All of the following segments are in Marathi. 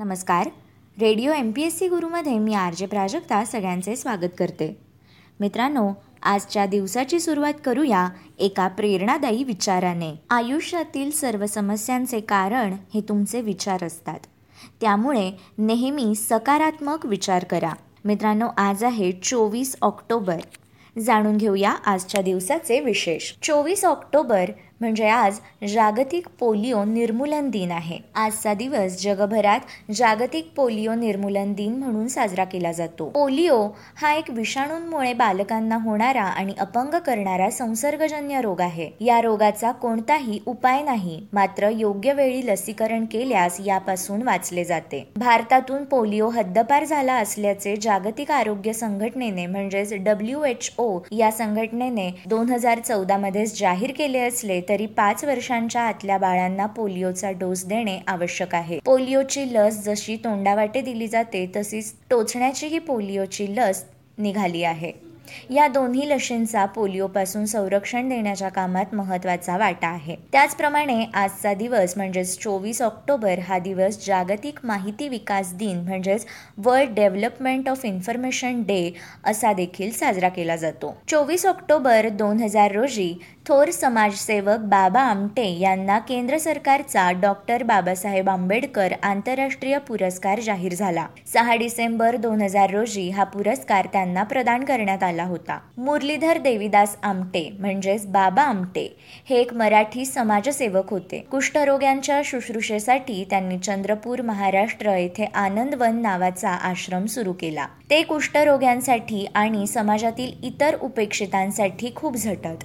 नमस्कार. Radio M P S C गुरुमध्ये मी आर जे प्राजक्ता सगळ्यांचे स्वागत करते. मित्रांनो आजच्या दिवसाची सुरुवात करूया एका प्रेरणादायी विचाराने. आयुष्यातील सर्व समस्यांचे कारण हे तुमचे विचार असतात. त्यामुळे नेहमी सकारात्मक विचार करा. मित्रांनो आज आहे चोवीस ऑक्टोबर. जाणून घेऊया आजच्या दिवसाचे विशेष. चोवीस ऑक्टोबर म्हणजे आज जागतिक पोलिओ निर्मूलन दिन आहे. आजचा दिवस जगभरात जागतिक पोलिओ निर्मूलन दिन म्हणून साजरा केला जातो. पोलिओ हा एक विषाणूंमुळे बालकांना होणारा आणि अपंग करणारा संसर्गजन्य रोग आहे. या रोगाचा कोणताही उपाय नाही मात्र योग्य वेळी लसीकरण केल्यास यापासून वाचले जाते. भारतातून पोलिओ हद्दपार झाला असल्याचे जागतिक आरोग्य संघटनेने म्हणजेच डब्ल्यू एच ओ या संघटनेने दोन हजार चौदा मध्येच जाहीर केले असले तरी पाच वर्षांच्या आतल्या बाळांना पोलिओचा डोस देणे आवश्यक आहे. पोलिओची लस जशी तोंडावाटे दिली जाते तशीच टोचण्याचीही पोलिओची लस निघाली आहे. या दोन्ही लशींचा पोलिओपासून संरक्षण देण्याच्या कामात महत्त्वाचा वाटा आहे. त्याचप्रमाणे आजचा दिवस म्हणजेच चोवीस ऑक्टोबर हा दिवस जागतिक माहिती विकास दिन म्हणजेच world development of information day असा देखील साजरा केला जातो. चोवीस ऑक्टोबर दोन हजार रोजी थोर समाजसेवक बाबा आमटे यांना केंद्र सरकारचा डॉक्टर बाबासाहेब आंबेडकर आंतरराष्ट्रीय पुरस्कार जाहीर झाला. सहा डिसेंबर दोन हजार रोजी हा पुरस्कार त्यांना प्रदान करण्यात आला. होता. मुरलीधर देवीदास आमटे म्हणजेच बाबा आमटे हे एक मराठी समाजसेवक होते. कुष्ठरोग्यांच्या शुश्रूषेसाठी त्यांनी चंद्रपूर महाराष्ट्र येथे आनंदवन नावाचा आश्रम सुरू केला. ते कुष्ठरोग्यांसाठी आणि समाजातील इतर उपेक्षितांसाठी खूप झटत.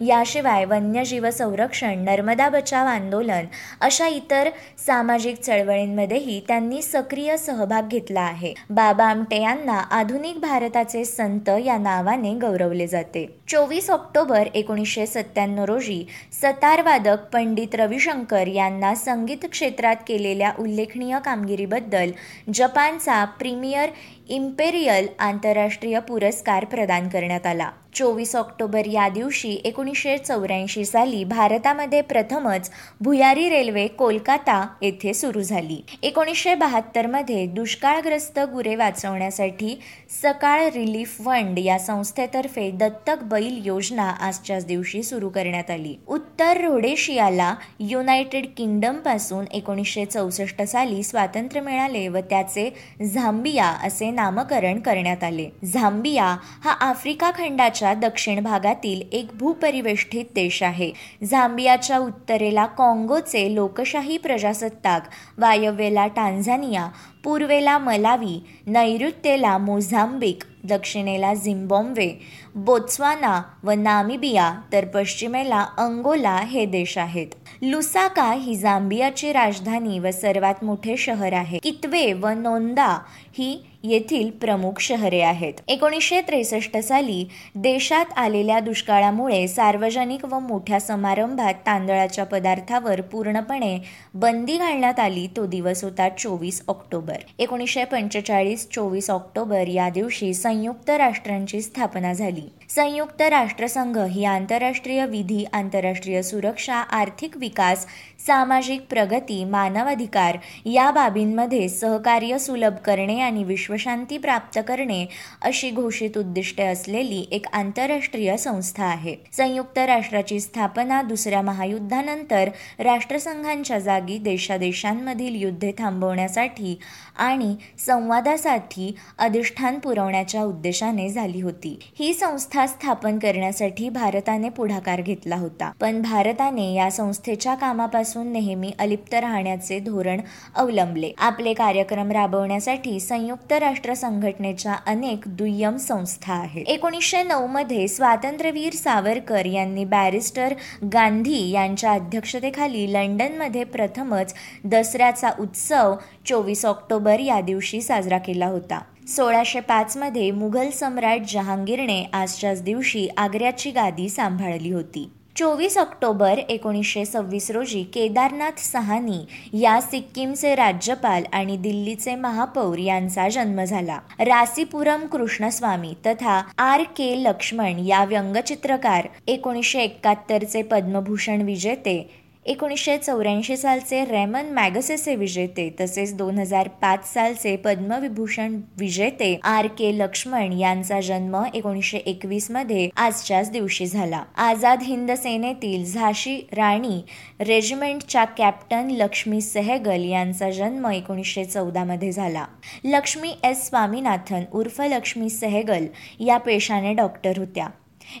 याशिवाय वन्यजीव संरक्षण नर्मदा बचाव आंदोलन अशा इतर सामाजिक चळवळींमध्येही त्यांनी सक्रिय सहभाग घेतला आहे. बाबा आमटे यांना आधुनिक भारताचे संत या नावाने गौरवले जाते. चोवीस ऑक्टोबर एकोणीसशे सत्त्याण्णव रोजी सतारवादक पंडित रविशंकर यांना संगीत क्षेत्रात केलेल्या उल्लेखनीय कामगिरीबद्दल जपानचा प्रीमियर इम्पेरियल आंतरराष्ट्रीय पुरस्कार प्रदान करण्यात आला. चोवीस ऑक्टोबर या दिवशी एकोणीसशे चौऱ्याऐंशी साली भारतामध्ये प्रथमच भुयारी रेल्वे कोलकाता येथे सुरू झाली. एकोणीसशे बहात्तरमध्ये दुष्काळग्रस्त गुरे वाचवण्यासाठी सकाळ रिलीफ फंड या संस्थेतर्फे दत्तक बैल योजना आजच्याच दिवशी सुरू करण्यात आली. उत्तर रोडेशियाला युनायटेड किंगडमपासून एकोणीसशे चौसष्ट साली स्वातंत्र्य मिळाले व त्याचे झांबिया असे नामकरण करण्यात आले. झांबिया हा आफ्रिका खंडाच्या दक्षिण भागातील एक भूपरिवेष्ठित देश आहे. झांबियाच्या उत्तरेला काँगोचे लोकशाही प्रजासत्ताक वायव्येला टांझानिया पूर्वेला मलावी नैऋत्येला मोझांबिक दक्षिणेला झिम्बॉम्बे बोत्स्वाना व नामिबिया तर पश्चिमेला अंगोला हे देश आहेत. लुसाका ही झांबियाची राजधानी व सर्वात मोठे शहर आहे. कितवे व नोंदा ही येथील प्रमुख शहरे आहेत. एकोणीसशे त्रेसष्ट साली देशात आलेल्या दुष्काळामुळे सार्वजनिक व मोठ्या समारंभात तांदळाच्या पदार्थावर पूर्णपणे बंदी घालण्यात आली. तो दिवस होता चोवीस ऑक्टोबर. एकोणीसशे पंचेचाळीस चोवीस ऑक्टोबर या दिवशी संयुक्त राष्ट्रांची स्थापना झाली. संयुक्त राष्ट्रसंघ ही आंतरराष्ट्रीय विधी आंतरराष्ट्रीय सुरक्षा आर्थिक विकास सामाजिक प्रगती मानवाधिकार या बाबींमध्ये सहकार्य सुलभ करणे आणि विश्वशांती प्राप्त करणे अशी घोषित उद्दिष्टे असलेली एक आंतरराष्ट्रीय संस्था आहे. संयुक्त राष्ट्राची स्थापना दुसऱ्या महायुद्धानंतर राष्ट्रसंघांच्या जागी देशादेशांमधील युद्धे थांबवण्यासाठी आणि संवादासाठी अधिष्ठान पुरवण्याच्या उद्देशाने झाली होती. ही संस्था स्थापन करण्यासाठी भारताने पुढाकार घेतला होता. पण भारताने या संस्थेच्या कामापासून नेहमी अलिप्त राहण्याचे धोरण अवलंबले. आपले कार्यक्रम राबवण्यासाठी संयुक्त राष्ट्र संघटनेच्या अनेक दुय्यम संस्था आहेत. एकोणीसशे नऊ मध्ये स्वातंत्र्यवीर सावरकर यांनी बॅरिस्टर गांधी यांच्या अध्यक्षतेखाली लंडनमध्ये प्रथमच दसऱ्याचा उत्सव चोवीस ऑक्टोबर या दिवशी साजरा केला होता. सोळाशे पाचमध्ये मुघल सम्राट जहांगीरने आजच्याच दिवशी आग्र्याची गादी सांभाळली होती. चोवीस ऑक्टोबर एकोणीसशे सव्वीस रोजी केदारनाथ सहानी या सिक्कीमचे राज्यपाल आणि दिल्लीचे महापौर यांचा जन्म झाला. रासीपुरम कृष्णस्वामी तथा आर के लक्ष्मण या व्यंगचित्रकार एकोणीसशे एकाहत्तरचे पद्मभूषण विजेते एकोणीसशे चौऱ्याऐंशी सालचे रेमन मॅगसेसे विजेते तसेच दोन हजार पाच सालचे पद्मविभूषण विजेते आर के लक्ष्मण यांचा जन्म एकोणीसशे एकवीसमध्ये आजच्याच दिवशी झाला. आझाद हिंद सेनेतील झाशी राणी रेजिमेंटच्या कॅप्टन लक्ष्मी सेहगल यांचा जन्म एकोणीसशे चौदा मध्ये झाला. लक्ष्मी एस स्वामीनाथन उर्फ लक्ष्मी सेहगल या पेशाने डॉक्टर होत्या.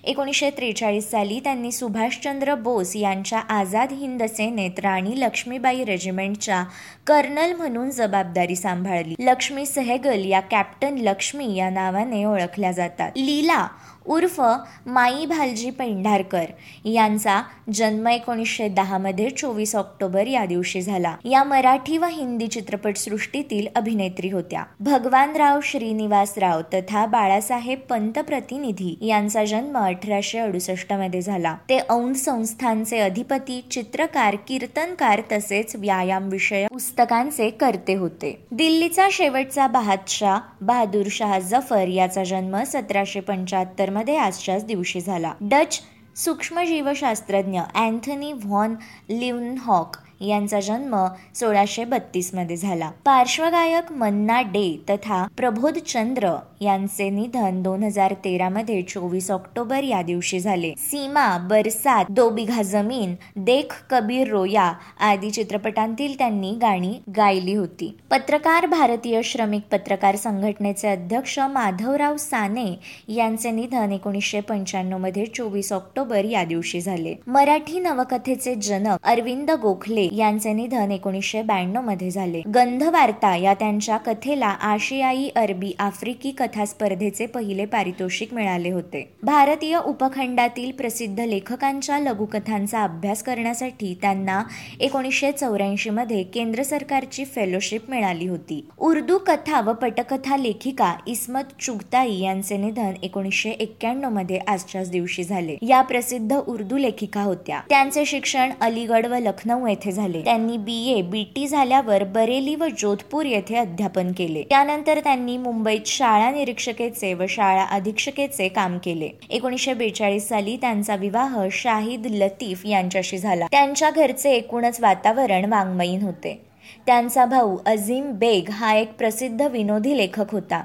एकोणीसशे त्रेचाळीस साली त्यांनी सुभाषचंद्र बोस यांच्या आझाद हिंद सेनेत राणी लक्ष्मीबाई रेजिमेंटच्या कर्नल म्हणून जबाबदारी सांभाळली. लक्ष्मी सेहगल या कॅप्टन लक्ष्मी या नावाने ओळखल्या जातात. लीला उर्फ माई भालजी पेंढारकर यांचा जन्म एकोणीसशे दहामध्ये चोवीस ऑक्टोबर या दिवशी झाला. या मराठी व हिंदी चित्रपटसृष्टीतील अभिनेत्री होत्या. भगवानराव श्रीनिवासराव तथा बाळासाहेब पंत प्रतिनिधी यांचा जन्म अठराशे अडुसष्टमध्ये झाला. ते औंध संस्थांचे अधिपती चित्रकार कीर्तनकार तसेच व्यायाम विषय पुस्तकांचे करते होते. दिल्लीचा शेवटचा बहादशाह बहादूर शाह जफर याचा जन्म सतराशे पंच्याहत्तर मध्ये आजच्याच दिवशी झाला. डच सूक्ष्मजीवशास्त्रज्ञ अँथनी व्हॉन लिव्हनहॉक यांचा जन्म सोळाशे बत्तीसमध्ये झाला. पार्श्वगायक मन्ना डे तथा प्रबोध चंद्र यांचे निधन दोन हजार तेरामध्ये चोवीस ऑक्टोबर या दिवशी झाले. सीमा बरसात दो बिघा जमीन देख कबीर रोया आदी चित्रपटांतील त्यांनी गाणी गायली होती. पत्रकार भारतीय श्रमिक पत्रकार संघटनेचे अध्यक्ष माधवराव साने यांचे निधन एकोणीसशे पंच्याण्णवमध्ये चोवीस ऑक्टोबर या दिवशी झाले. मराठी नवकथेचे जनक अरविंद गोखले यांचे निधन एकोणीसशे ब्याण्णवमध्ये झाले. गंधवार्ता या त्यांच्या कथेला आशियाई अरबी आफ्रिकी कथा स्पर्धेचे पहिले पारितोषिक मिळाले होते. भारतीय उपखंडातील प्रसिद्ध लेखकांच्या लघुकथांचा अभ्यास करण्यासाठी त्यांना एकोणीसशे चौऱ्याऐंशी मध्ये केंद्र सरकारची फेलोशिप मिळाली होती. उर्दू कथा व पटकथा लेखिका इस्मत चुगताई यांचे निधन एकोणीसशे एक्क्याण्णवमध्ये आजच्याच दिवशी झाले. या प्रसिद्ध उर्दू लेखिका होत्या. त्यांचे शिक्षण अलीगड व लखनौ येथे झाले. त्यांनी बी ए बी टी झाल्यावर बरेली व जोधपूर येथे अध्यापन केले. त्यानंतर त्यांनी मुंबईत शाळा निरीक्षकेचे व शाळा अधीक्षकेचे काम केले. एकोणीसशे बेचाळीस साली त्यांचा विवाह शाहिद लतीफ यांच्याशी झाला. त्यांच्या घरचे एकूणच वातावरण वाङ्मयीन होते. त्यांचा भाऊ अझीम बेग हा एक प्रसिद्ध विनोदी लेखक होता.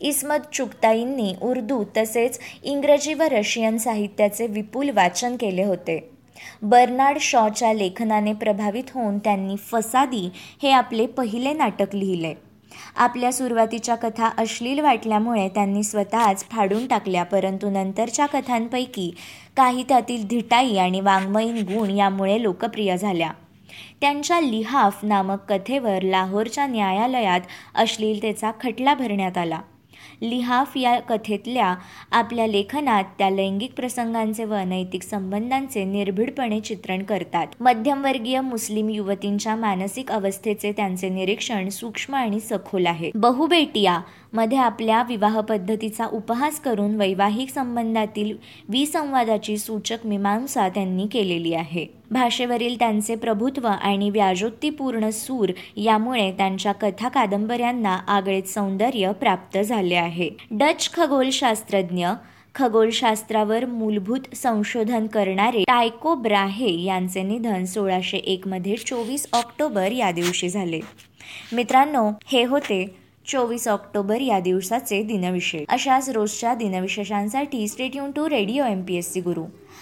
इस्मत चुगताईंनी उर्दू तसेच इंग्रजी व रशियन साहित्याचे विपुल वाचन केले होते. बर्नार्ड शॉच्या लेखनाने प्रभावित होऊन त्यांनी फसादी हे आपले पहिले नाटक लिहिले. आपल्या सुरुवातीच्या कथा अश्लील वाटल्यामुळे त्यांनी स्वतःच फाडून टाकल्या परंतु नंतरच्या कथांपैकी काही त्यातील धिटाई आणि वाङ्मयीन गुण यामुळे लोकप्रिय झाल्या. त्यांच्या लिहाफ नामक कथेवर लाहोरच्या न्यायालयात अश्लीलतेचा खटला भरण्यात आला. लिहाफ या कथेतल्या आपल्या लेखनात त्या लैंगिक प्रसंगांचे व अनैतिक संबंधांचे निर्भीडपणे चित्रण करतात. मध्यमवर्गीय मुस्लिम युवतींच्या मानसिक अवस्थेचे त्यांचे निरीक्षण सूक्ष्म आणि सखोल आहे. बहुबेटिया मध्ये आपल्या विवाह पद्धतीचा उपहास करून वैवाहिक संबंधातील विसंवादाची सूचक मीमांसा त्यांनी केलेली आहे. भाषेवरील त्यांचे प्रभुत्व आणि व्याजोक्तीपूर्ण सूर यामुळे त्यांच्या कथा कादंबऱ्यांना आगळेच सौंदर्य प्राप्त झाले आहे. डच खगोलशास्त्रज्ञ खगोलशास्त्रावर मूलभूत संशोधन करणारे टायको ब्राहे यांचे निधन सोळाशे एकमध्ये चोवीस ऑक्टोबर या दिवशी झाले. मित्रांनो हे होते चोवीस ऑक्टोबर या दिवसाचे दिनविशेष. अशाच रोजच्या दिनविशेषांसाठी stay tuned to radio M P S C Guru.